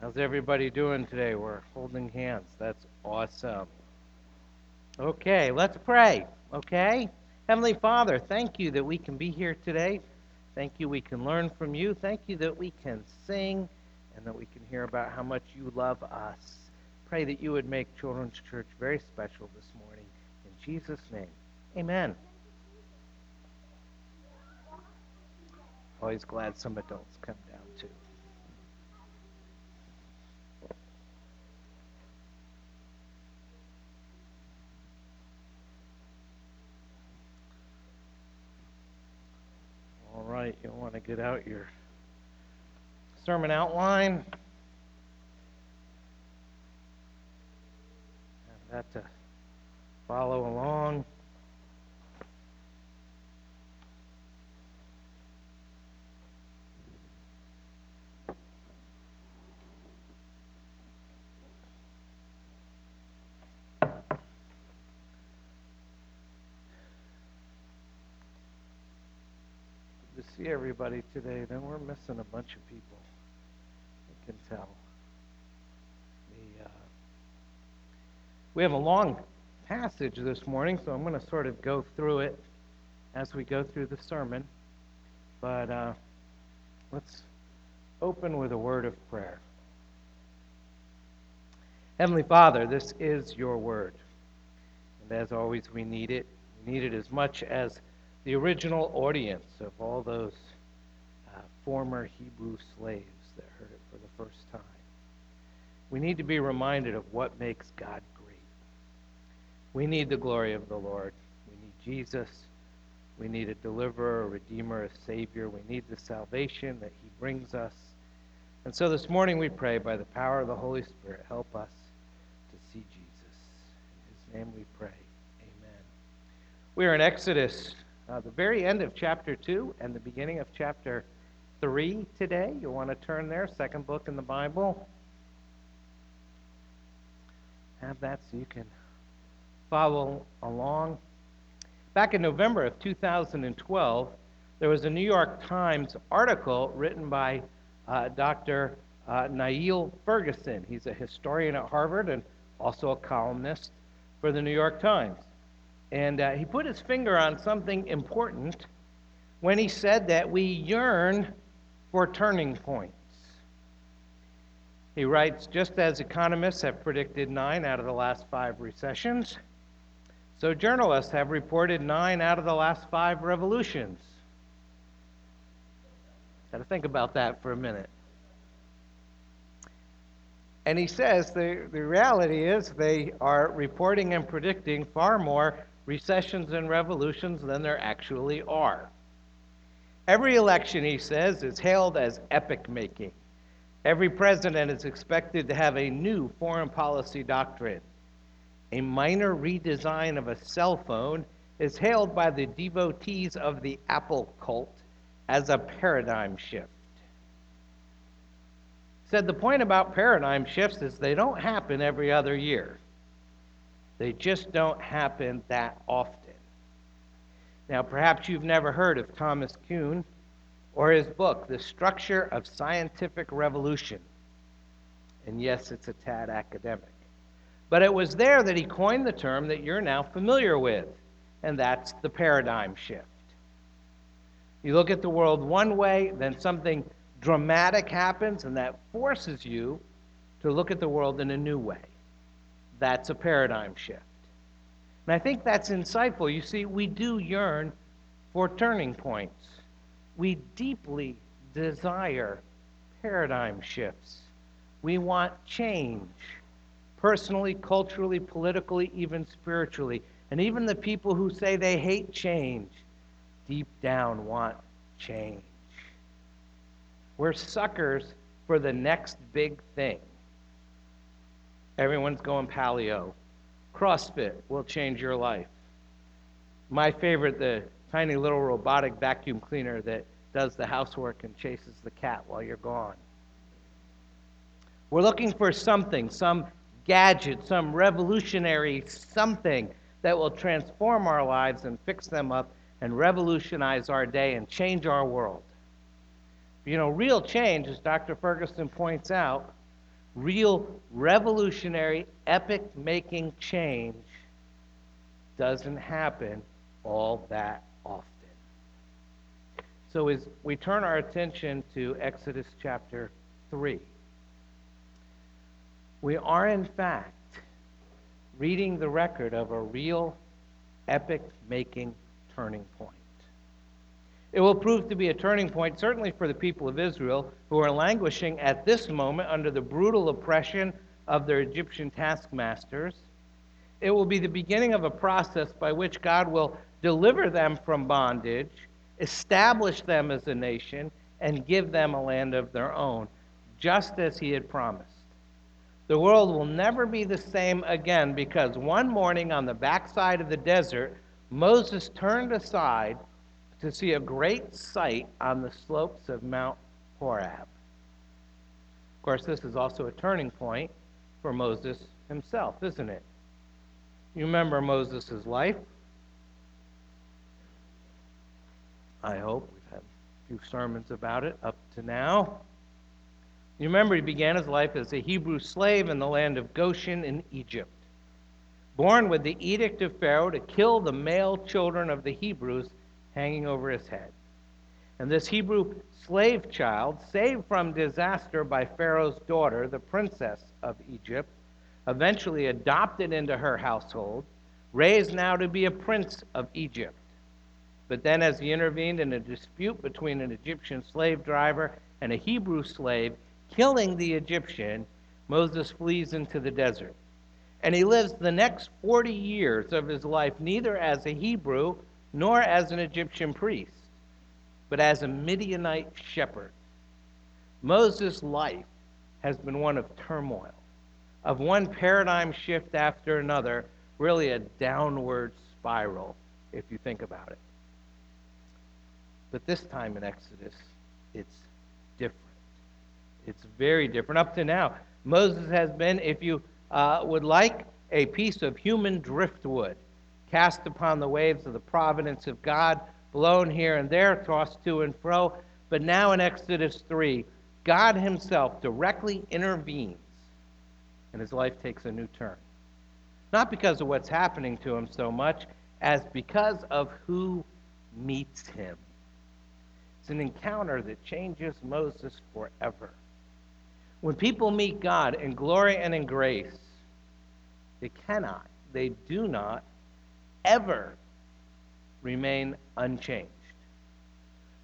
How's everybody doing today? We're holding hands. That's awesome. Okay, let's pray. Okay? Heavenly Father, thank you that we can be here today. Thank you we can learn from you. Thank you that we can sing and that we can hear about how much you love us. Pray that you would make Children's Church very special this morning. In Jesus' name, amen. Always glad some adults come right, you'll want to get out your sermon outline. Have that to follow along. See everybody today, then we're missing a bunch of people. I can tell. The, uh, we have a long passage this morning, so I'm going to sort of go through it as we go through the sermon. But uh, let's open with a word of prayer. Heavenly Father, this is your word. And as always, we need it. We need it as much as the original audience of all those uh, former Hebrew slaves that heard it for the first time. We need to be reminded of what makes God great. We need the glory of the Lord. We need Jesus. We need a deliverer, a redeemer, a savior. We need the salvation that he brings us. And so this morning we pray by the power of the Holy Spirit, help us to see Jesus. In his name we pray. Amen. We are in Exodus uh, the very end of chapter 2 and the beginning of chapter 3 today. You'll want to turn there, second book in the Bible. Have that so you can follow along. Back in November of 2012, there was a New York Times article written by uh, Dr. Uh, Niall Ferguson. He's a historian at Harvard and also a columnist for the New York Times. And uh, he put his finger on something important when he said that we yearn for turning points. He writes just as economists have predicted nine out of the last five recessions, so journalists have reported nine out of the last five revolutions. Got to think about that for a minute. And he says the, the reality is they are reporting and predicting far more recessions and revolutions than there actually are. Every election, he says, is hailed as epic making. Every president is expected to have a new foreign policy doctrine. A minor redesign of a cell phone is hailed by the devotees of the Apple cult as a paradigm shift. Said the point about paradigm shifts is they don't happen every other year. They just don't happen that often. Now, perhaps you've never heard of Thomas Kuhn or his book, The Structure of Scientific Revolution. And yes, it's a tad academic. But it was there that he coined the term that you're now familiar with, and that's the paradigm shift. You look at the world one way, then something dramatic happens, and that forces you to look at the world in a new way. That's a paradigm shift. And I think that's insightful. You see, we do yearn for turning points. We deeply desire paradigm shifts. We want change, personally, culturally, politically, even spiritually. And even the people who say they hate change, deep down want change. We're suckers for the next big thing. Everyone's going paleo. CrossFit will change your life. My favorite, the tiny little robotic vacuum cleaner that does the housework and chases the cat while you're gone. We're looking for something, some gadget, some revolutionary something that will transform our lives and fix them up and revolutionize our day and change our world. You know, real change, as Dr. Ferguson points out, real revolutionary, epic making change doesn't happen all that often. So, as we turn our attention to Exodus chapter 3, we are in fact reading the record of a real epic making turning point. It will prove to be a turning point, certainly for the people of Israel, who are languishing at this moment under the brutal oppression of their Egyptian taskmasters. It will be the beginning of a process by which God will deliver them from bondage, establish them as a nation, and give them a land of their own, just as He had promised. The world will never be the same again because one morning on the backside of the desert, Moses turned aside to see a great sight on the slopes of Mount Horeb. Of course, this is also a turning point for Moses himself, isn't it? You remember Moses' life. I hope we've had a few sermons about it up to now. You remember he began his life as a Hebrew slave in the land of Goshen in Egypt. Born with the edict of Pharaoh to kill the male children of the Hebrews hanging over his head. And this Hebrew slave child, saved from disaster by Pharaoh's daughter, the princess of Egypt, eventually adopted into her household, raised now to be a prince of Egypt. But then, as he intervened in a dispute between an Egyptian slave driver and a Hebrew slave, killing the Egyptian, Moses flees into the desert. And he lives the next 40 years of his life neither as a Hebrew nor as an Egyptian priest, but as a Midianite shepherd. Moses' life has been one of turmoil, of one paradigm shift after another, really a downward spiral, if you think about it. But this time in Exodus, it's different. It's very different. Up to now, Moses has been, if you uh, would like, a piece of human driftwood cast upon the waves of the providence of God, blown here and there, tossed to and fro. But now in Exodus 3, God Himself directly intervenes, and his life takes a new turn. Not because of what's happening to him so much, as because of who meets him. It's an encounter that changes Moses forever. When people meet God in glory and in grace, they cannot, they do not ever remain unchanged.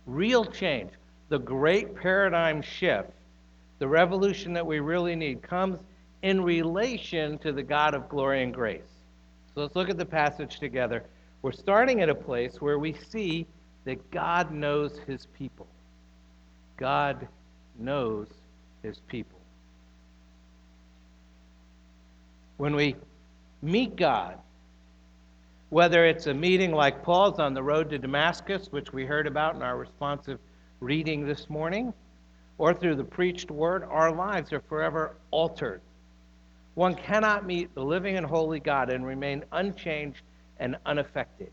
Real change, the great paradigm shift, the revolution that we really need, comes in relation to the God of glory and grace. So let's look at the passage together. We're starting at a place where we see that God knows his people. God knows his people. When we meet God, whether it's a meeting like Paul's on the road to Damascus, which we heard about in our responsive reading this morning, or through the preached word, our lives are forever altered. One cannot meet the living and holy God and remain unchanged and unaffected.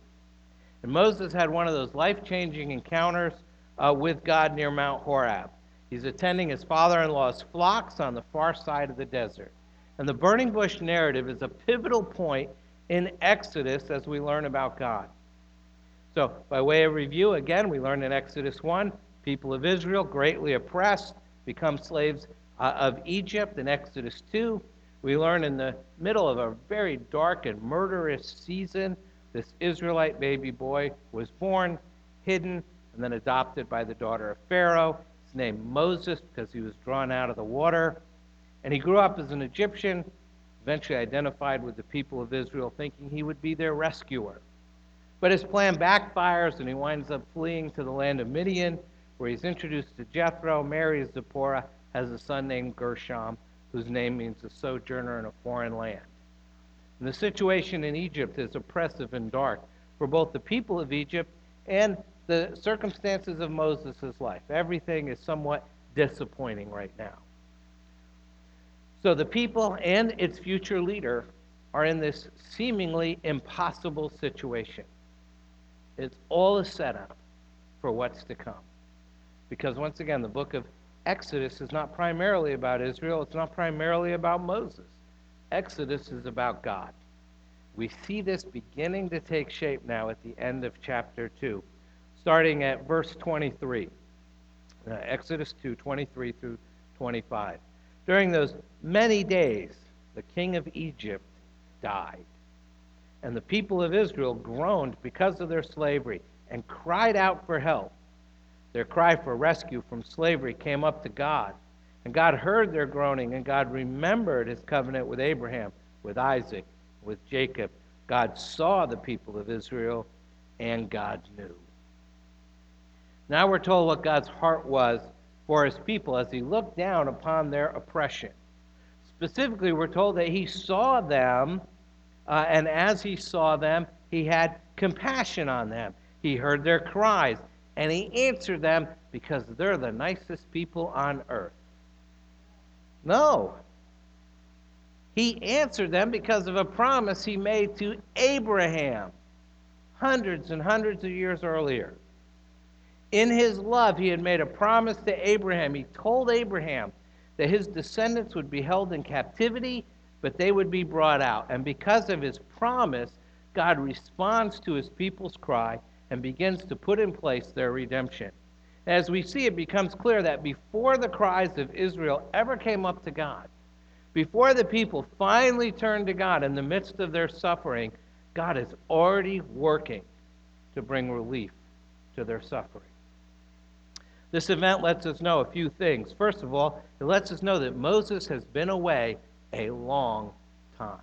And Moses had one of those life changing encounters uh, with God near Mount Horeb. He's attending his father in law's flocks on the far side of the desert. And the burning bush narrative is a pivotal point in Exodus as we learn about God. So, by way of review, again, we learn in Exodus 1 people of Israel, greatly oppressed, become slaves uh, of Egypt. In Exodus 2, we learn in the middle of a very dark and murderous season, this Israelite baby boy was born, hidden, and then adopted by the daughter of Pharaoh. His name Moses because he was drawn out of the water. And he grew up as an Egyptian, eventually identified with the people of Israel, thinking he would be their rescuer. But his plan backfires, and he winds up fleeing to the land of Midian, where he's introduced to Jethro, marries Zipporah, has a son named Gershom, whose name means a sojourner in a foreign land. And the situation in Egypt is oppressive and dark for both the people of Egypt and the circumstances of Moses' life. Everything is somewhat disappointing right now. So the people and its future leader are in this seemingly impossible situation. It's all a setup for what's to come. Because once again, the book of Exodus is not primarily about Israel, it's not primarily about Moses. Exodus is about God. We see this beginning to take shape now at the end of chapter 2, starting at verse 23. Uh, Exodus 2 23 through 25. During those many days, the king of Egypt died. And the people of Israel groaned because of their slavery and cried out for help. Their cry for rescue from slavery came up to God. And God heard their groaning, and God remembered his covenant with Abraham, with Isaac, with Jacob. God saw the people of Israel, and God knew. Now we're told what God's heart was for his people as he looked down upon their oppression. Specifically, we're told that he saw them, uh, and as he saw them, he had compassion on them. He heard their cries, and he answered them because they're the nicest people on earth. No. He answered them because of a promise he made to Abraham hundreds and hundreds of years earlier. In his love, he had made a promise to Abraham. He told Abraham that his descendants would be held in captivity, but they would be brought out. And because of his promise, God responds to his people's cry and begins to put in place their redemption. As we see, it becomes clear that before the cries of Israel ever came up to God, before the people finally turned to God in the midst of their suffering, God is already working to bring relief to their suffering. This event lets us know a few things. First of all, it lets us know that Moses has been away a long time.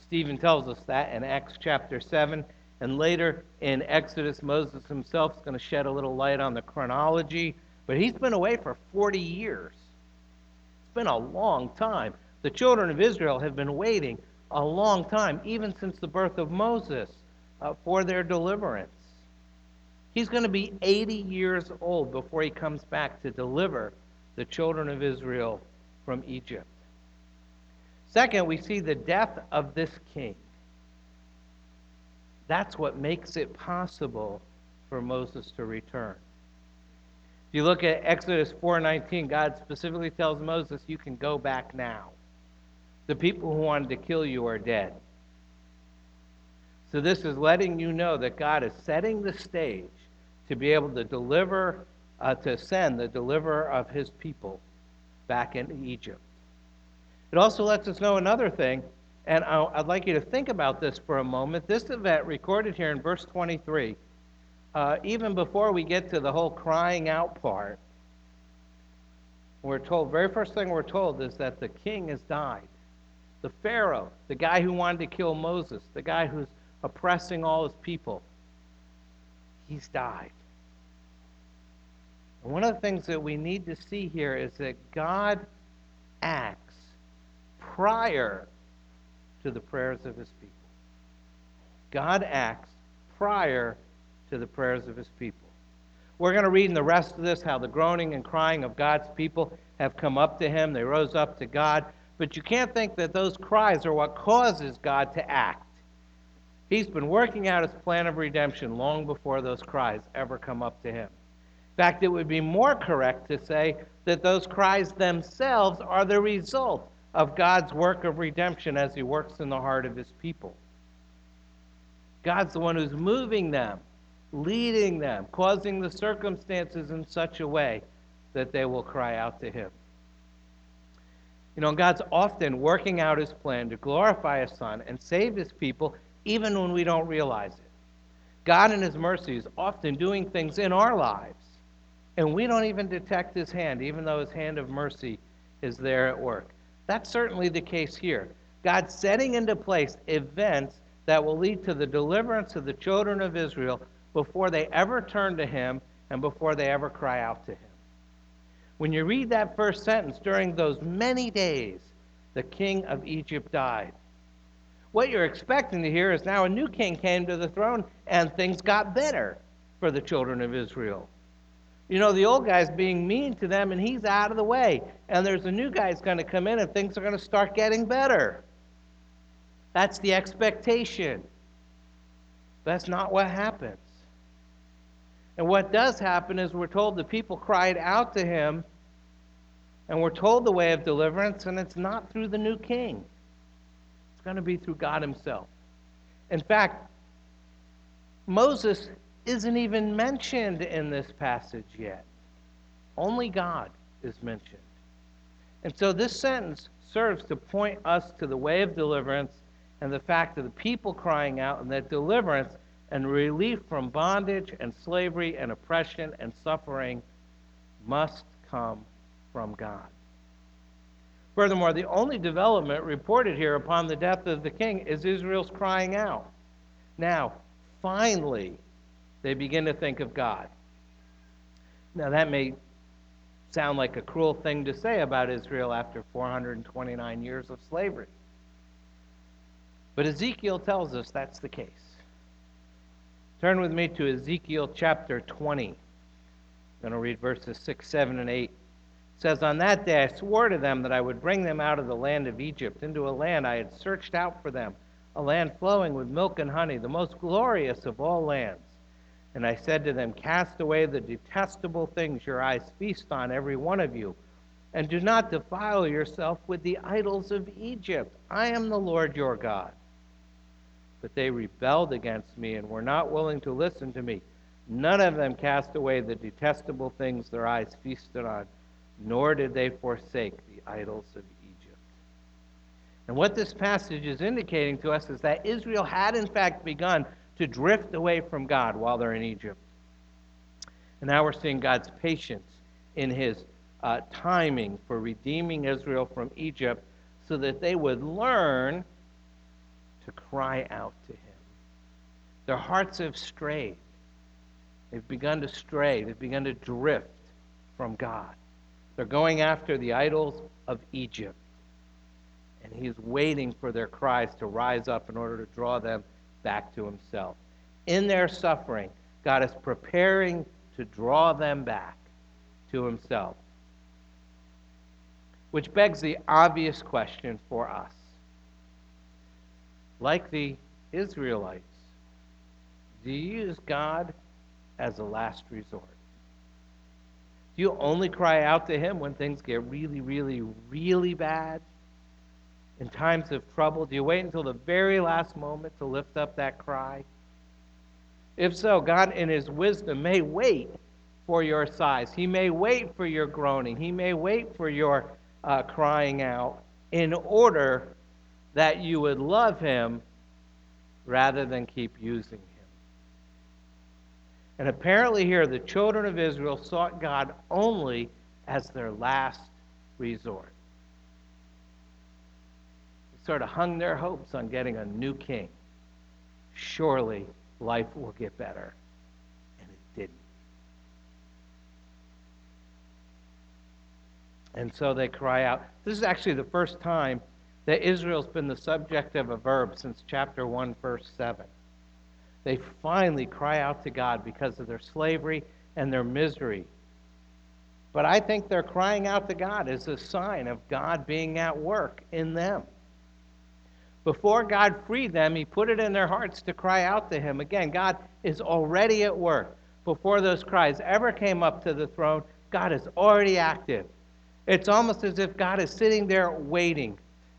Stephen tells us that in Acts chapter 7 and later in Exodus, Moses himself is going to shed a little light on the chronology. But he's been away for 40 years. It's been a long time. The children of Israel have been waiting a long time, even since the birth of Moses, uh, for their deliverance. He's going to be 80 years old before he comes back to deliver the children of Israel from Egypt. Second, we see the death of this king. That's what makes it possible for Moses to return. If you look at Exodus 4:19, God specifically tells Moses, "You can go back now. The people who wanted to kill you are dead." So this is letting you know that God is setting the stage to be able to deliver, uh, to send the deliverer of His people back into Egypt. It also lets us know another thing and I'd like you to think about this for a moment. This event recorded here in verse 23, uh, even before we get to the whole crying out part, we're told, very first thing we're told is that the king has died. The Pharaoh, the guy who wanted to kill Moses, the guy who's oppressing all his people, he's died. And one of the things that we need to see here is that God acts prior to the prayers of his people. God acts prior to the prayers of his people. We're going to read in the rest of this how the groaning and crying of God's people have come up to him. They rose up to God. But you can't think that those cries are what causes God to act. He's been working out his plan of redemption long before those cries ever come up to him. In fact, it would be more correct to say that those cries themselves are the result of God's work of redemption as He works in the heart of His people. God's the one who's moving them, leading them, causing the circumstances in such a way that they will cry out to Him. You know, God's often working out His plan to glorify His Son and save His people even when we don't realize it. God, in His mercy, is often doing things in our lives, and we don't even detect His hand, even though His hand of mercy is there at work. That's certainly the case here. God's setting into place events that will lead to the deliverance of the children of Israel before they ever turn to Him and before they ever cry out to Him. When you read that first sentence, during those many days, the king of Egypt died. What you're expecting to hear is now a new king came to the throne and things got better for the children of Israel. You know, the old guy's being mean to them and he's out of the way. And there's a new guy's going to come in and things are going to start getting better. That's the expectation. That's not what happens. And what does happen is we're told the people cried out to him, and we're told the way of deliverance, and it's not through the new king. Going to be through God himself. In fact, Moses isn't even mentioned in this passage yet. Only God is mentioned. And so this sentence serves to point us to the way of deliverance and the fact of the people crying out and that deliverance and relief from bondage and slavery and oppression and suffering must come from God. Furthermore, the only development reported here upon the death of the king is Israel's crying out. Now, finally, they begin to think of God. Now, that may sound like a cruel thing to say about Israel after 429 years of slavery. But Ezekiel tells us that's the case. Turn with me to Ezekiel chapter 20. I'm going to read verses 6, 7, and 8. Says, On that day I swore to them that I would bring them out of the land of Egypt into a land I had searched out for them, a land flowing with milk and honey, the most glorious of all lands. And I said to them, Cast away the detestable things your eyes feast on, every one of you, and do not defile yourself with the idols of Egypt. I am the Lord your God. But they rebelled against me and were not willing to listen to me. None of them cast away the detestable things their eyes feasted on, nor did they forsake the idols of Egypt. And what this passage is indicating to us is that Israel had, in fact, begun to drift away from God while they're in Egypt. And now we're seeing God's patience in his uh, timing for redeeming Israel from Egypt so that they would learn to cry out to him. Their hearts have strayed. They've begun to stray. They've begun to drift from God. They're going after the idols of Egypt. And he's waiting for their cries to rise up in order to draw them back to himself. In their suffering, God is preparing to draw them back to himself. Which begs the obvious question for us like the Israelites, do you use God as a last resort? You only cry out to Him when things get really, really, really bad? In times of trouble, do you wait until the very last moment to lift up that cry? If so, God, in His wisdom, may wait for your sighs. He may wait for your groaning. He may wait for your uh, crying out in order that you would love him rather than keep using him. And apparently, here, the children of Israel sought God only as their last resort. They sort of hung their hopes on getting a new king. Surely life will get better. And it didn't. And so they cry out. This is actually the first time that Israel's been the subject of a verb since chapter 1, verse 7. They finally cry out to God because of their slavery and their misery. But I think their crying out to God is a sign of God being at work in them. Before God freed them, He put it in their hearts to cry out to Him. Again, God is already at work. Before those cries ever came up to the throne, God is already active. It's almost as if God is sitting there waiting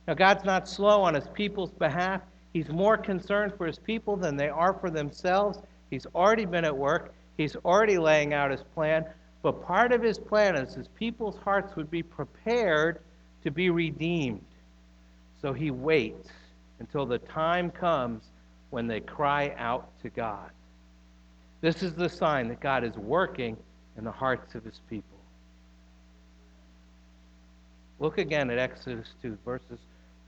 now, God's not slow on his people's behalf. He's more concerned for his people than they are for themselves. He's already been at work, he's already laying out his plan. But part of his plan is his people's hearts would be prepared to be redeemed. So he waits until the time comes when they cry out to God. This is the sign that God is working in the hearts of his people. Look again at Exodus 2, verses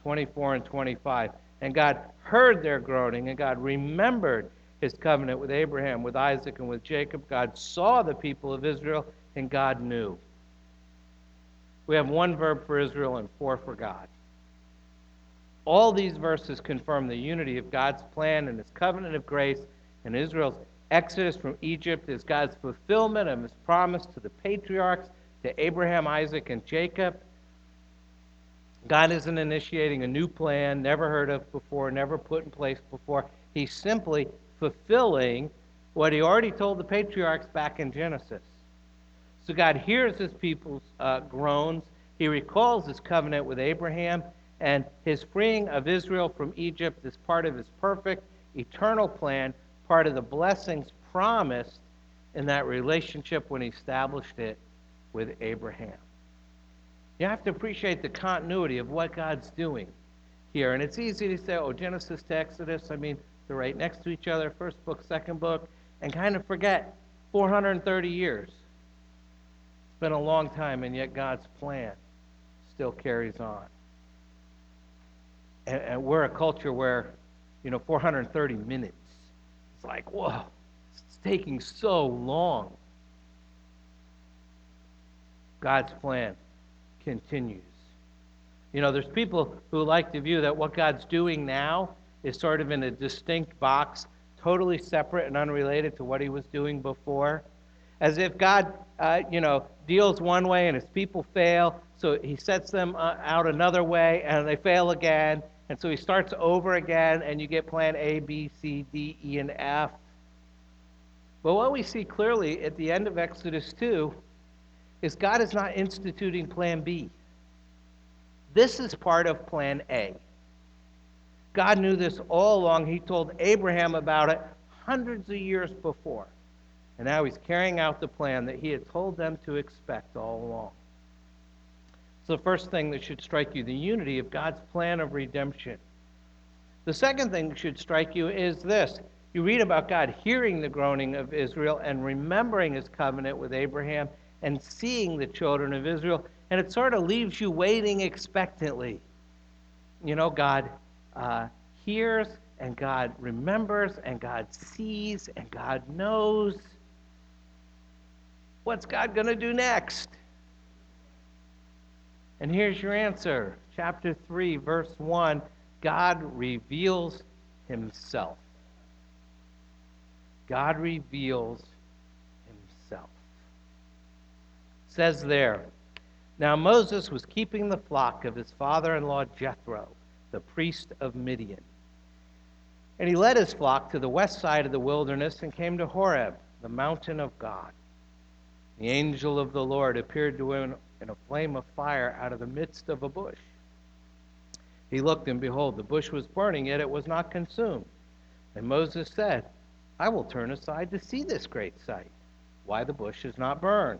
24 and 25. And God heard their groaning, and God remembered his covenant with Abraham, with Isaac, and with Jacob. God saw the people of Israel, and God knew. We have one verb for Israel and four for God. All these verses confirm the unity of God's plan and his covenant of grace, and Israel's exodus from Egypt is God's fulfillment of his promise to the patriarchs, to Abraham, Isaac, and Jacob. God isn't initiating a new plan, never heard of before, never put in place before. He's simply fulfilling what he already told the patriarchs back in Genesis. So God hears his people's uh, groans. He recalls his covenant with Abraham, and his freeing of Israel from Egypt is part of his perfect, eternal plan, part of the blessings promised in that relationship when he established it with Abraham. You have to appreciate the continuity of what God's doing here. And it's easy to say, oh, Genesis to Exodus, I mean, they're right next to each other, first book, second book, and kind of forget 430 years. It's been a long time, and yet God's plan still carries on. And, and we're a culture where, you know, 430 minutes. It's like, whoa, it's taking so long. God's plan continues. You know, there's people who like to view that what God's doing now is sort of in a distinct box, totally separate and unrelated to what he was doing before. As if God, uh, you know, deals one way and his people fail, so he sets them uh, out another way and they fail again, and so he starts over again, and you get plan A, B, C, D, E, and F. But what we see clearly at the end of Exodus 2 is God is not instituting plan B. This is part of plan A. God knew this all along. He told Abraham about it hundreds of years before. And now he's carrying out the plan that he had told them to expect all along. So, the first thing that should strike you the unity of God's plan of redemption. The second thing that should strike you is this you read about God hearing the groaning of Israel and remembering his covenant with Abraham and seeing the children of Israel, and it sort of leaves you waiting expectantly. You know, God uh, hears, and God remembers, and God sees, and God knows. What's God going to do next? And here's your answer. Chapter 3, verse 1 God reveals himself. God reveals himself. It says there, Now Moses was keeping the flock of his father in law Jethro, the priest of Midian. And he led his flock to the west side of the wilderness and came to Horeb, the mountain of God. The angel of the Lord appeared to him in a flame of fire out of the midst of a bush. He looked, and behold, the bush was burning, yet it was not consumed. And Moses said, I will turn aside to see this great sight, why the bush is not burned.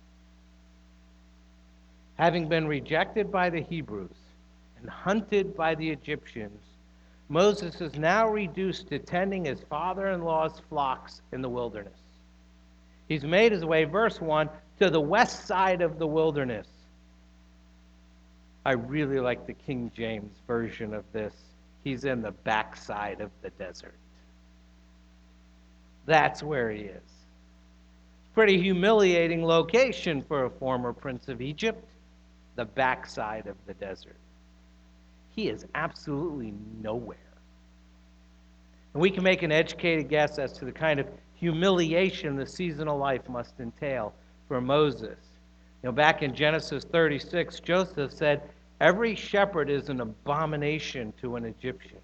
Having been rejected by the Hebrews and hunted by the Egyptians, Moses is now reduced to tending his father in law's flocks in the wilderness. He's made his way, verse 1, to the west side of the wilderness. I really like the King James version of this. He's in the backside of the desert. That's where he is. Pretty humiliating location for a former prince of Egypt, the backside of the desert. He is absolutely nowhere. And we can make an educated guess as to the kind of humiliation the seasonal life must entail for Moses. You know, back in Genesis 36, Joseph said, Every shepherd is an abomination to an Egyptian.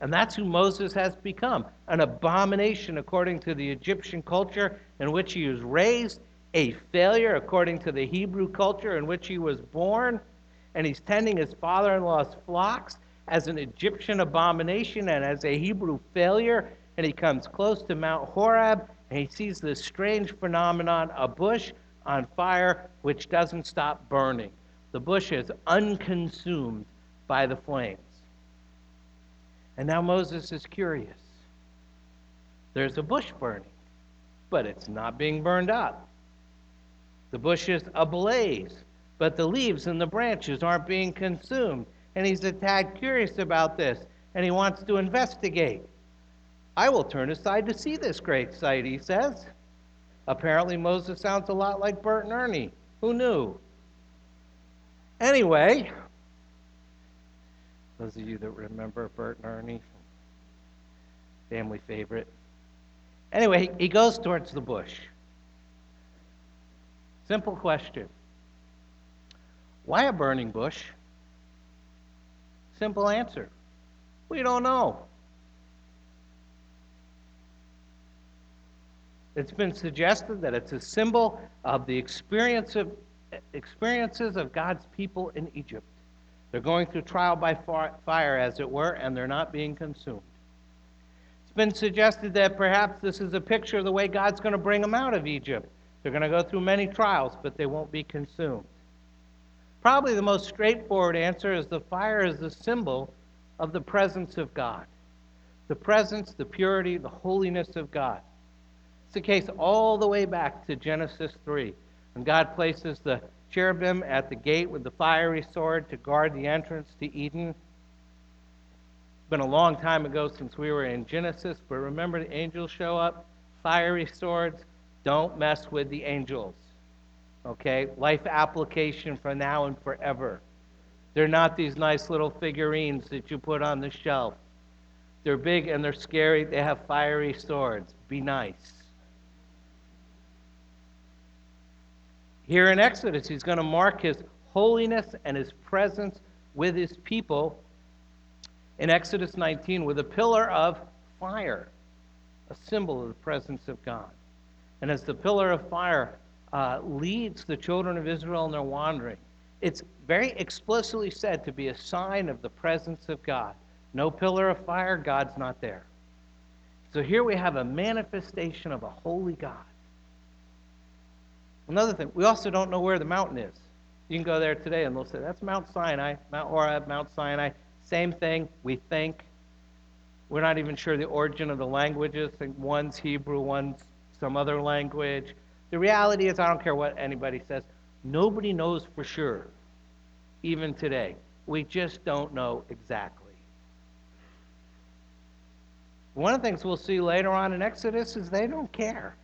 And that's who Moses has become an abomination according to the Egyptian culture in which he was raised, a failure according to the Hebrew culture in which he was born. And he's tending his father in law's flocks as an Egyptian abomination and as a Hebrew failure. And he comes close to Mount Horeb and he sees this strange phenomenon a bush on fire which doesn't stop burning. The bush is unconsumed by the flames. And now Moses is curious. There's a bush burning, but it's not being burned up. The bush is ablaze, but the leaves and the branches aren't being consumed. And he's a tad curious about this, and he wants to investigate. I will turn aside to see this great sight, he says. Apparently, Moses sounds a lot like Bert and Ernie. Who knew? Anyway, those of you that remember Bert and Ernie, family favorite. Anyway, he goes towards the bush. Simple question Why a burning bush? Simple answer. We don't know. It's been suggested that it's a symbol of the experience of, experiences of God's people in Egypt. They're going through trial by fire, as it were, and they're not being consumed. It's been suggested that perhaps this is a picture of the way God's going to bring them out of Egypt. They're going to go through many trials, but they won't be consumed. Probably the most straightforward answer is the fire is the symbol of the presence of God. The presence, the purity, the holiness of God. It's the case all the way back to Genesis 3, when God places the cherubim at the gate with the fiery sword to guard the entrance to Eden. It's been a long time ago since we were in Genesis, but remember the angels show up, fiery swords. Don't mess with the angels. Okay? Life application for now and forever. They're not these nice little figurines that you put on the shelf. They're big and they're scary. They have fiery swords. Be nice. Here in Exodus, he's going to mark his holiness and his presence with his people in Exodus 19 with a pillar of fire, a symbol of the presence of God. And as the pillar of fire uh, leads the children of Israel in their wandering, it's very explicitly said to be a sign of the presence of God. No pillar of fire, God's not there. So here we have a manifestation of a holy God. Another thing, we also don't know where the mountain is. You can go there today and they'll say, that's Mount Sinai, Mount Horeb, Mount Sinai. Same thing, we think. We're not even sure the origin of the languages. One's Hebrew, one's some other language. The reality is, I don't care what anybody says, nobody knows for sure, even today. We just don't know exactly. One of the things we'll see later on in Exodus is they don't care.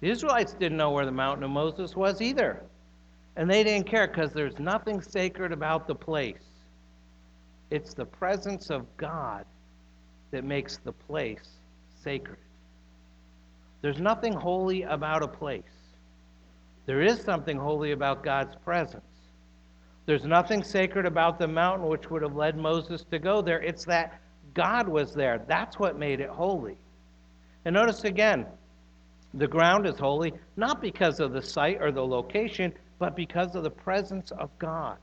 The Israelites didn't know where the mountain of Moses was either. And they didn't care because there's nothing sacred about the place. It's the presence of God that makes the place sacred. There's nothing holy about a place. There is something holy about God's presence. There's nothing sacred about the mountain which would have led Moses to go there. It's that God was there. That's what made it holy. And notice again, the ground is holy not because of the site or the location, but because of the presence of God.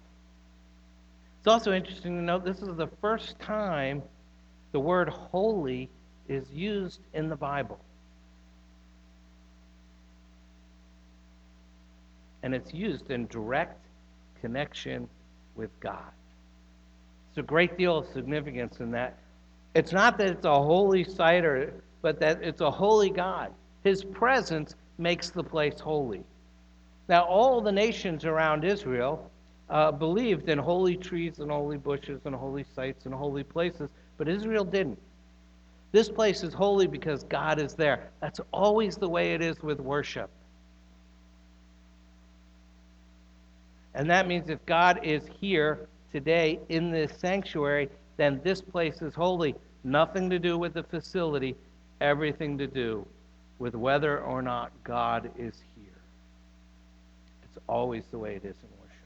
It's also interesting to note this is the first time the word holy is used in the Bible. And it's used in direct connection with God. It's a great deal of significance in that. It's not that it's a holy site, or, but that it's a holy God. His presence makes the place holy. Now, all the nations around Israel uh, believed in holy trees and holy bushes and holy sites and holy places, but Israel didn't. This place is holy because God is there. That's always the way it is with worship. And that means if God is here today in this sanctuary, then this place is holy. Nothing to do with the facility, everything to do with whether or not God is here. It's always the way it is in worship.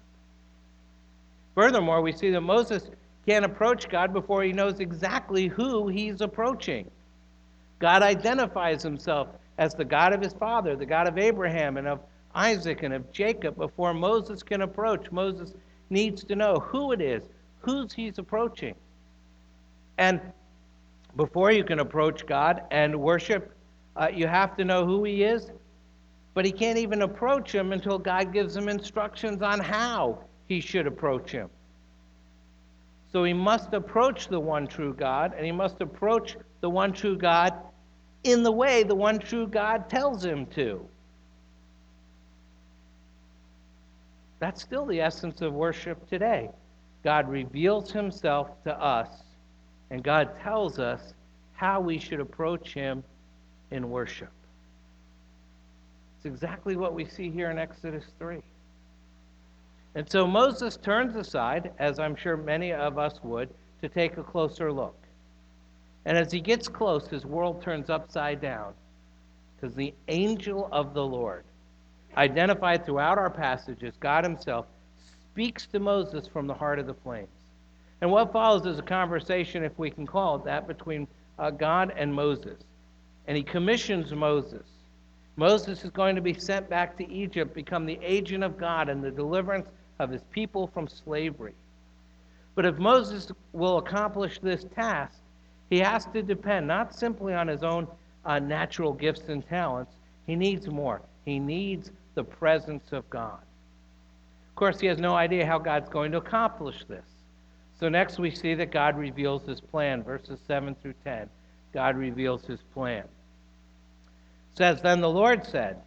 Furthermore, we see that Moses can't approach God before he knows exactly who he's approaching. God identifies himself as the God of his father, the God of Abraham and of Isaac and of Jacob before Moses can approach. Moses needs to know who it is, whose he's approaching. And before you can approach God and worship, uh, you have to know who he is, but he can't even approach him until God gives him instructions on how he should approach him. So he must approach the one true God, and he must approach the one true God in the way the one true God tells him to. That's still the essence of worship today. God reveals himself to us, and God tells us how we should approach him in worship. It's exactly what we see here in Exodus 3. And so Moses turns aside, as I'm sure many of us would, to take a closer look. And as he gets close, his world turns upside down because the angel of the Lord, identified throughout our passages, God himself, speaks to Moses from the heart of the flames. And what follows is a conversation, if we can call it that, between uh, God and Moses. And he commissions Moses. Moses is going to be sent back to Egypt, become the agent of God in the deliverance of his people from slavery. But if Moses will accomplish this task, he has to depend not simply on his own uh, natural gifts and talents, he needs more. He needs the presence of God. Of course, he has no idea how God's going to accomplish this. So next we see that God reveals his plan, verses 7 through 10. God reveals his plan. It says, Then the Lord said,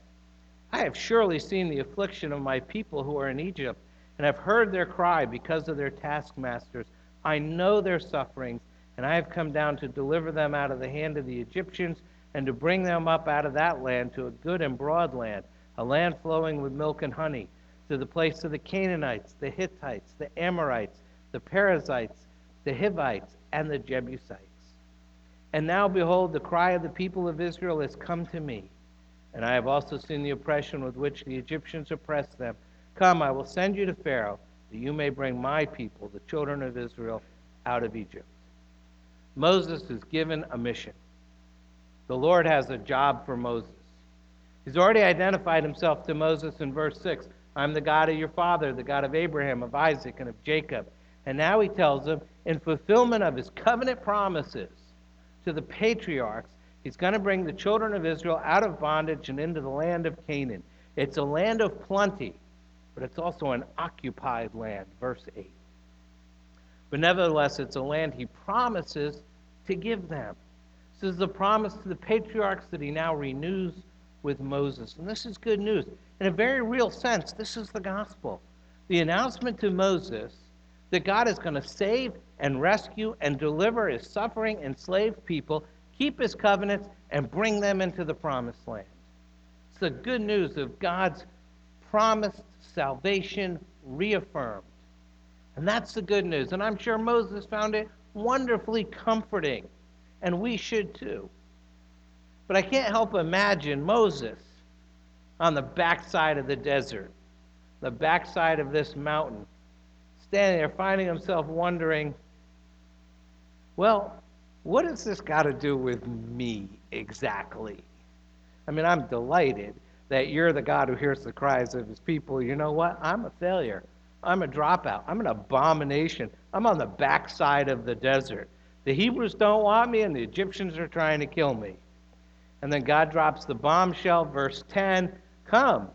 I have surely seen the affliction of my people who are in Egypt, and have heard their cry because of their taskmasters. I know their sufferings, and I have come down to deliver them out of the hand of the Egyptians, and to bring them up out of that land to a good and broad land, a land flowing with milk and honey, to the place of the Canaanites, the Hittites, the Amorites, the Perizzites, the Hivites, and the Jebusites. And now, behold, the cry of the people of Israel has come to me. And I have also seen the oppression with which the Egyptians oppress them. Come, I will send you to Pharaoh, that you may bring my people, the children of Israel, out of Egypt. Moses is given a mission. The Lord has a job for Moses. He's already identified himself to Moses in verse 6 I'm the God of your father, the God of Abraham, of Isaac, and of Jacob. And now he tells them, in fulfillment of his covenant promises to the patriarchs, he's going to bring the children of Israel out of bondage and into the land of Canaan. It's a land of plenty, but it's also an occupied land, verse 8. But nevertheless, it's a land he promises to give them. This is the promise to the patriarchs that he now renews with Moses. And this is good news. In a very real sense, this is the gospel. The announcement to Moses that God is going to save and rescue and deliver his suffering enslaved people, keep his covenants, and bring them into the promised land. It's the good news of God's promised salvation reaffirmed. And that's the good news. And I'm sure Moses found it wonderfully comforting, and we should too. But I can't help imagine Moses on the backside of the desert, the backside of this mountain, standing there finding himself wondering, well, what has this got to do with me exactly? I mean, I'm delighted that you're the God who hears the cries of his people. You know what? I'm a failure. I'm a dropout. I'm an abomination. I'm on the backside of the desert. The Hebrews don't want me, and the Egyptians are trying to kill me. And then God drops the bombshell, verse 10 Come,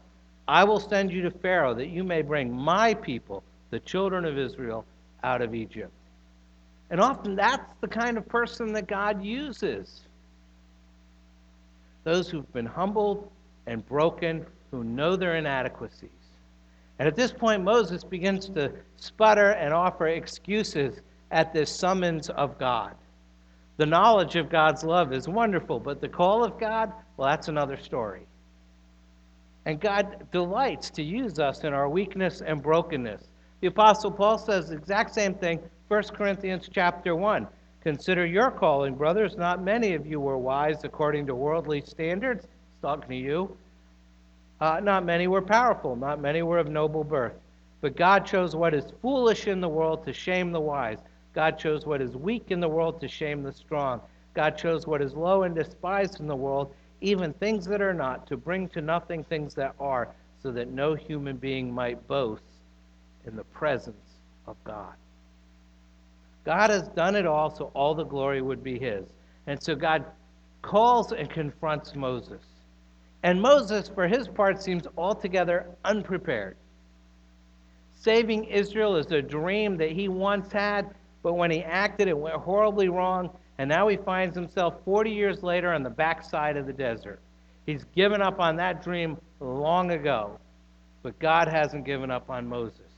I will send you to Pharaoh that you may bring my people, the children of Israel out of Egypt. And often that's the kind of person that God uses. Those who've been humbled and broken, who know their inadequacies. And at this point, Moses begins to sputter and offer excuses at this summons of God. The knowledge of God's love is wonderful, but the call of God, well, that's another story. And God delights to use us in our weakness and brokenness. The apostle Paul says the exact same thing, 1 Corinthians chapter 1. Consider your calling, brothers. Not many of you were wise according to worldly standards. He's talking to you. Uh, not many were powerful. Not many were of noble birth. But God chose what is foolish in the world to shame the wise. God chose what is weak in the world to shame the strong. God chose what is low and despised in the world, even things that are not, to bring to nothing things that are, so that no human being might boast in the presence of God. God has done it all, so all the glory would be His. And so God calls and confronts Moses. And Moses, for his part, seems altogether unprepared. Saving Israel is a dream that he once had, but when he acted, it went horribly wrong, and now he finds himself 40 years later on the backside of the desert. He's given up on that dream long ago, but God hasn't given up on Moses.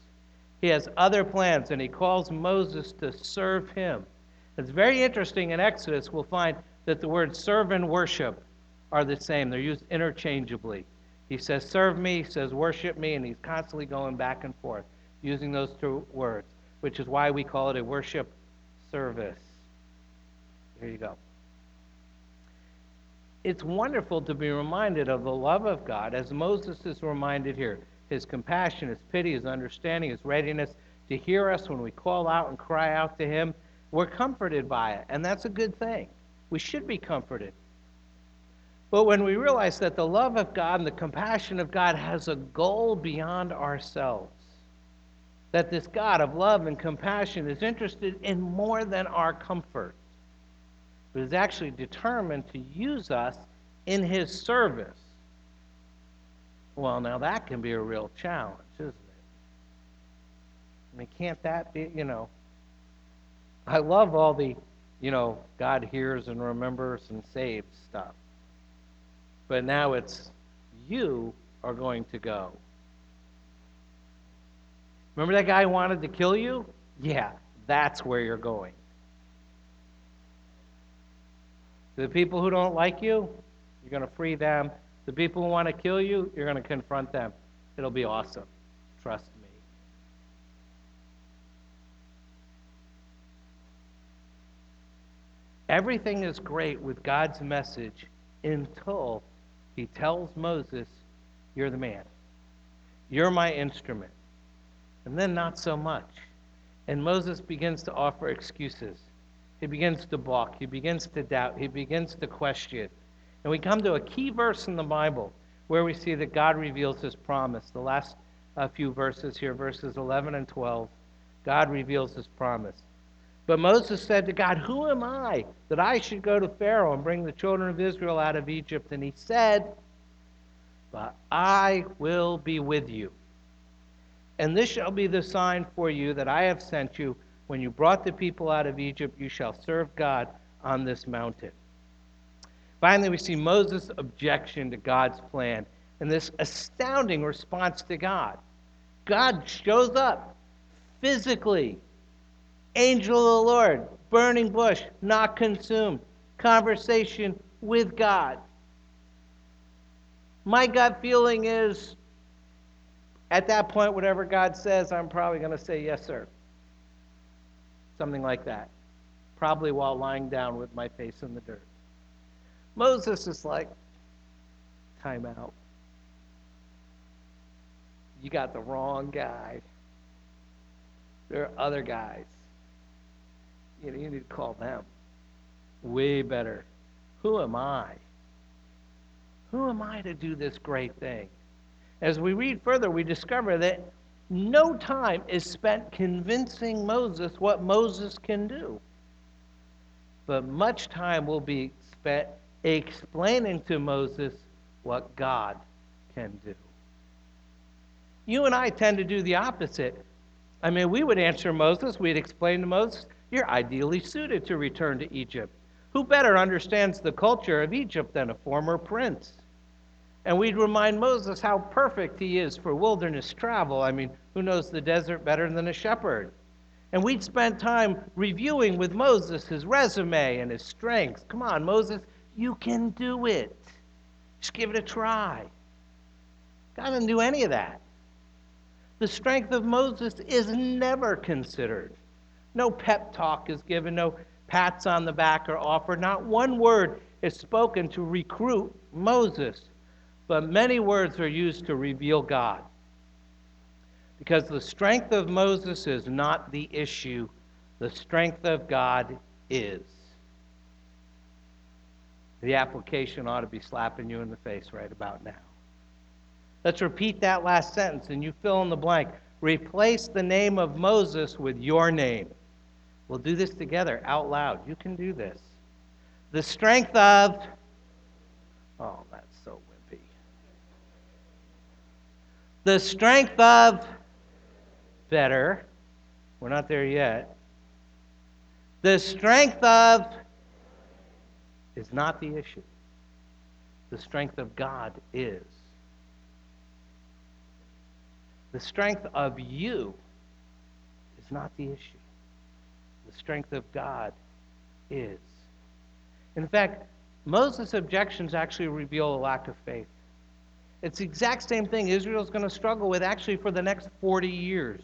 He has other plans, and he calls Moses to serve him. It's very interesting in Exodus, we'll find that the words serve and worship are the same. They're used interchangeably. He says, serve me, he says, worship me, and he's constantly going back and forth using those two words, which is why we call it a worship service. Here you go. It's wonderful to be reminded of the love of God as Moses is reminded here his compassion, his pity, his understanding, his readiness to hear us when we call out and cry out to him. We're comforted by it, and that's a good thing. We should be comforted. But when we realize that the love of God and the compassion of God has a goal beyond ourselves, that this God of love and compassion is interested in more than our comfort, but is actually determined to use us in his service. Well, now that can be a real challenge, isn't it? I mean, can't that be, you know? I love all the, you know, God hears and remembers and saves stuff. But now it's you are going to go. Remember that guy who wanted to kill you? Yeah, that's where you're going. The people who don't like you, you're going to free them. The people who want to kill you, you're going to confront them. It'll be awesome. Trust me. Everything is great with God's message until he tells Moses, You're the man. You're my instrument. And then not so much. And Moses begins to offer excuses. He begins to balk. He begins to doubt. He begins to question. And we come to a key verse in the Bible where we see that God reveals his promise. The last uh, few verses here, verses 11 and 12, God reveals his promise. But Moses said to God, Who am I that I should go to Pharaoh and bring the children of Israel out of Egypt? And he said, But I will be with you. And this shall be the sign for you that I have sent you. When you brought the people out of Egypt, you shall serve God on this mountain. Finally, we see Moses' objection to God's plan and this astounding response to God. God shows up physically Angel of the Lord, burning bush, not consumed. Conversation with God. My gut feeling is at that point, whatever God says, I'm probably going to say, Yes, sir. Something like that. Probably while lying down with my face in the dirt. Moses is like, Time out. You got the wrong guy. There are other guys you, know, you need to call them. Way better. Who am I? Who am I to do this great thing? As we read further, we discover that no time is spent convincing Moses what Moses can do, but much time will be spent explaining to Moses what God can do. You and I tend to do the opposite. I mean, we would answer Moses, we'd explain to Moses, you're ideally suited to return to Egypt. Who better understands the culture of Egypt than a former prince? And we'd remind Moses how perfect he is for wilderness travel. I mean, who knows the desert better than a shepherd? And we'd spend time reviewing with Moses his resume and his strengths. Come on, Moses, you can do it. Just give it a try. God didn't do any of that. The strength of Moses is never considered. No pep talk is given, no pats on the back are offered. Not one word is spoken to recruit Moses, but many words are used to reveal God. Because the strength of Moses is not the issue, the strength of God is. The application ought to be slapping you in the face right about now. Let's repeat that last sentence and you fill in the blank. Replace the name of Moses with your name. We'll do this together out loud. You can do this. The strength of. Oh, that's so wimpy. The strength of. Better. We're not there yet. The strength of is not the issue. The strength of God is. The strength of you is not the issue. The strength of God is. In fact, Moses' objections actually reveal a lack of faith. It's the exact same thing Israel's going to struggle with actually for the next 40 years.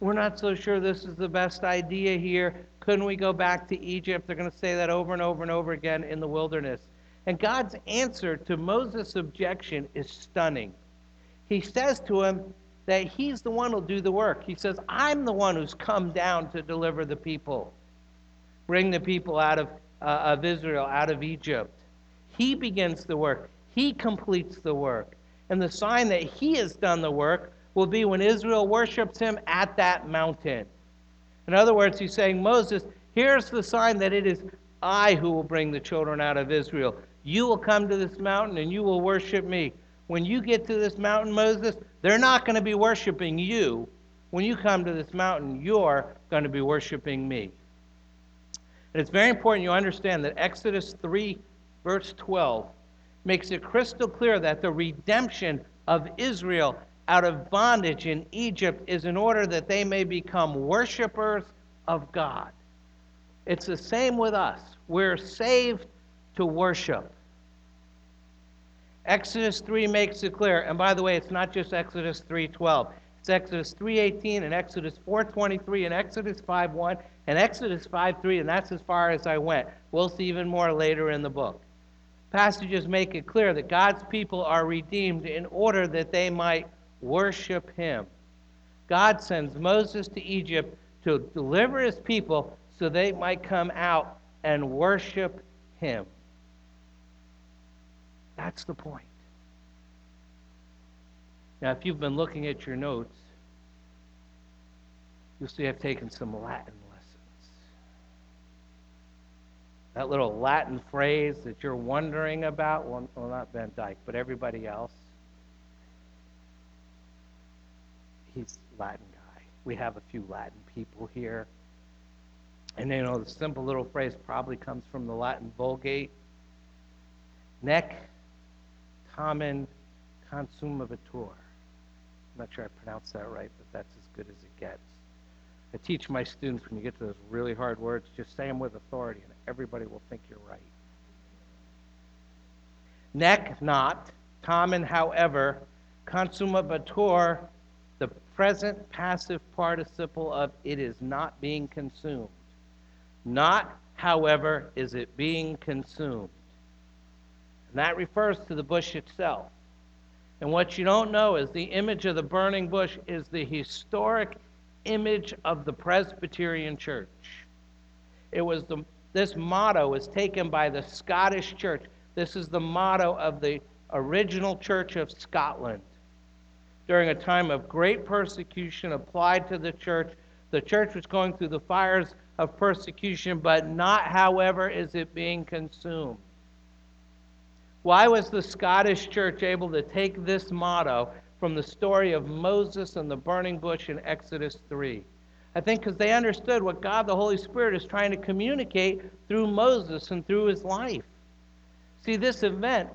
We're not so sure this is the best idea here. Couldn't we go back to Egypt? They're going to say that over and over and over again in the wilderness. And God's answer to Moses' objection is stunning. He says to him that he's the one who'll do the work. He says, I'm the one who's come down to deliver the people, bring the people out of, uh, of Israel, out of Egypt. He begins the work. He completes the work. And the sign that he has done the work will be when Israel worships him at that mountain. In other words, he's saying, Moses, here's the sign that it is I who will bring the children out of Israel. You will come to this mountain and you will worship me. When you get to this mountain, Moses, they're not going to be worshiping you. When you come to this mountain, you're going to be worshiping me. And it's very important you understand that Exodus 3, verse 12, makes it crystal clear that the redemption of Israel out of bondage in Egypt is in order that they may become worshipers of God. It's the same with us. We're saved to worship. Exodus 3 makes it clear. And by the way, it's not just Exodus 3:12. It's Exodus 3:18 and Exodus 4:23 and Exodus 5:1 and Exodus 5:3 and that's as far as I went. We'll see even more later in the book. Passages make it clear that God's people are redeemed in order that they might worship him. God sends Moses to Egypt to deliver his people so they might come out and worship him. That's the point. Now, if you've been looking at your notes, you'll see I've taken some Latin That little Latin phrase that you're wondering about, well, well not Van Dyke, but everybody else, he's Latin guy. We have a few Latin people here. And you know, the simple little phrase probably comes from the Latin Vulgate. Nec tamen consumavitur. I'm not sure I pronounced that right, but that's as good as it gets. I teach my students when you get to those really hard words, just say them with authority, and everybody will think you're right. Nec not, tamen, however, consumavitur the present passive participle of it is not being consumed. Not, however, is it being consumed. And that refers to the bush itself. And what you don't know is the image of the burning bush is the historic image of the Presbyterian Church. It was the this motto was taken by the Scottish Church. This is the motto of the original Church of Scotland during a time of great persecution applied to the church. The church was going through the fires of persecution, but not, however, is it being consumed. Why was the Scottish church able to take this motto from the story of Moses and the burning bush in Exodus 3? I think because they understood what God the Holy Spirit is trying to communicate through Moses and through his life. See, this event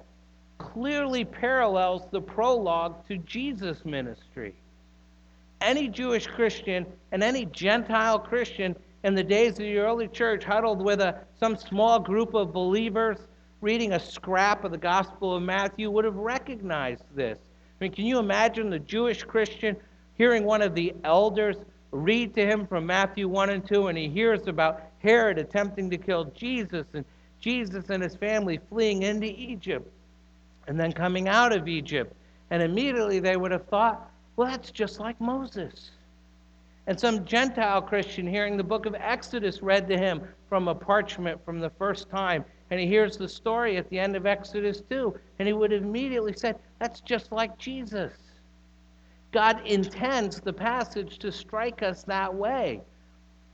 clearly parallels the prologue to Jesus' ministry. Any Jewish Christian and any Gentile Christian in the days of the early church huddled with a, some small group of believers reading a scrap of the Gospel of Matthew would have recognized this. I mean, can you imagine the Jewish Christian hearing one of the elders read to him from Matthew 1 and 2, and he hears about Herod attempting to kill Jesus and Jesus and his family fleeing into Egypt? and then coming out of Egypt. And immediately they would have thought, well, that's just like Moses. And some Gentile Christian hearing the book of Exodus read to him from a parchment from the first time, and he hears the story at the end of Exodus 2, and he would have immediately said, that's just like Jesus. God intends the passage to strike us that way.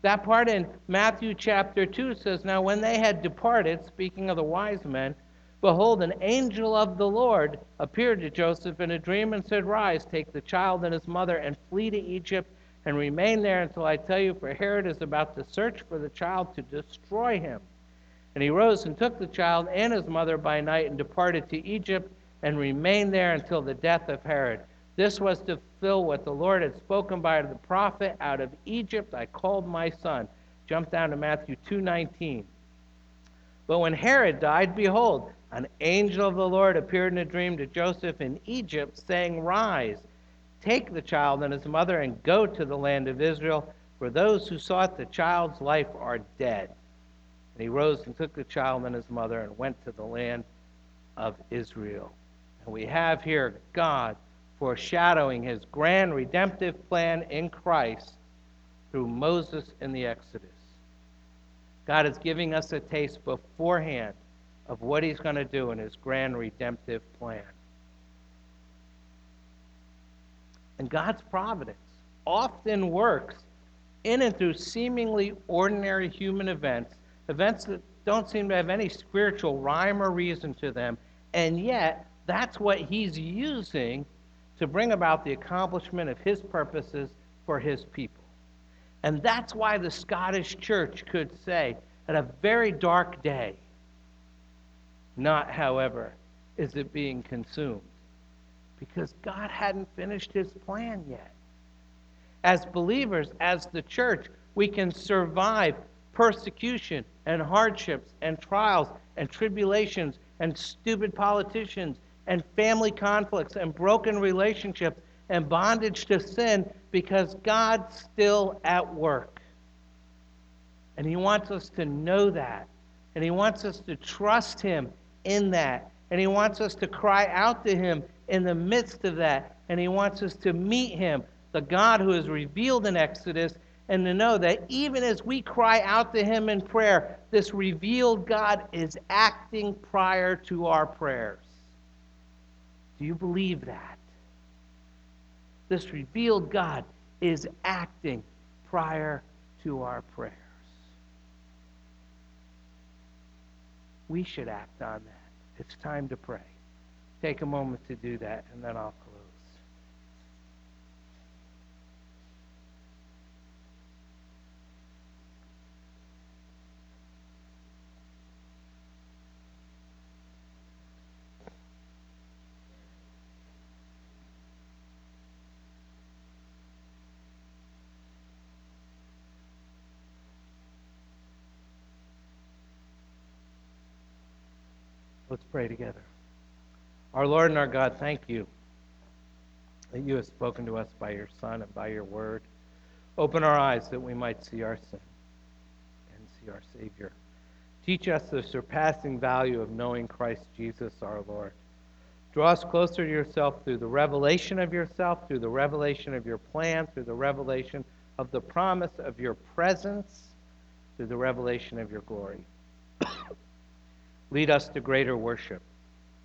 That part in Matthew chapter 2 says, Now when they had departed, speaking of the wise men, Behold, an angel of the Lord appeared to Joseph in a dream and said, Rise, take the child and his mother, and flee to Egypt, and remain there until I tell you, for Herod is about to search for the child to destroy him. And he rose and took the child and his mother by night and departed to Egypt, and remained there until the death of Herod. This was to fulfill what the Lord had spoken by the prophet Out of Egypt I called my son. Jump down to Matthew 2:19. But when Herod died, behold, an angel of the Lord appeared in a dream to Joseph in Egypt, saying, Rise, take the child and his mother, and go to the land of Israel, for those who sought the child's life are dead. And he rose and took the child and his mother and went to the land of Israel. And we have here God foreshadowing his grand redemptive plan in Christ through Moses in the Exodus. God is giving us a taste beforehand of what he's going to do in his grand redemptive plan. And God's providence often works in and through seemingly ordinary human events, events that don't seem to have any spiritual rhyme or reason to them, and yet that's what he's using to bring about the accomplishment of his purposes for his people. And that's why the Scottish church could say, at a very dark day, not, however, is it being consumed, because God hadn't finished his plan yet. As believers, as the church, we can survive persecution and hardships and trials and tribulations and stupid politicians and family conflicts and broken relationships and bondage to sin because God's still at work. And He wants us to know that. And He wants us to trust Him in that. And He wants us to cry out to Him in the midst of that. And He wants us to meet Him, the God who is revealed in Exodus, and to know that even as we cry out to Him in prayer, this revealed God is acting prior to our prayers. Do you believe that? This revealed God is acting prior to our prayers. We should act on that. It's time to pray. Take a moment to do that, and then I'll close. Let's pray together. Our Lord and our God, thank you that you have spoken to us by your Son and by your word. Open our eyes that we might see our sin and see our Savior. Teach us the surpassing value of knowing Christ Jesus our Lord. Draw us closer to yourself through the revelation of yourself, through the revelation of your plan, through the revelation of the promise of your presence, through the revelation of your glory. Lead us to greater worship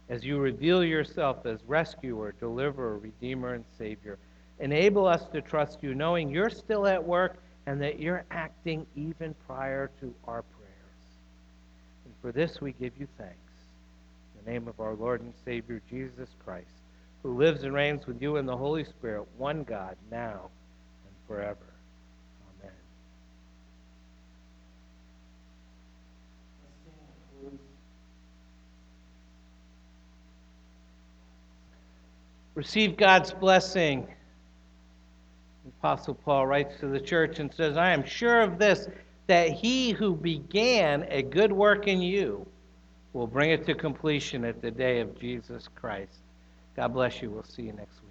as you reveal yourself as rescuer, deliverer, redeemer, and savior. Enable us to trust you, knowing you're still at work and that you're acting even prior to our prayers. And for this we give you thanks. In the name of our Lord and Savior, Jesus Christ, who lives and reigns with you in the Holy Spirit, one God, now and forever. Receive God's blessing. The Apostle Paul writes to the church and says, I am sure of this, that he who began a good work in you will bring it to completion at the day of Jesus Christ. God bless you. We'll see you next week.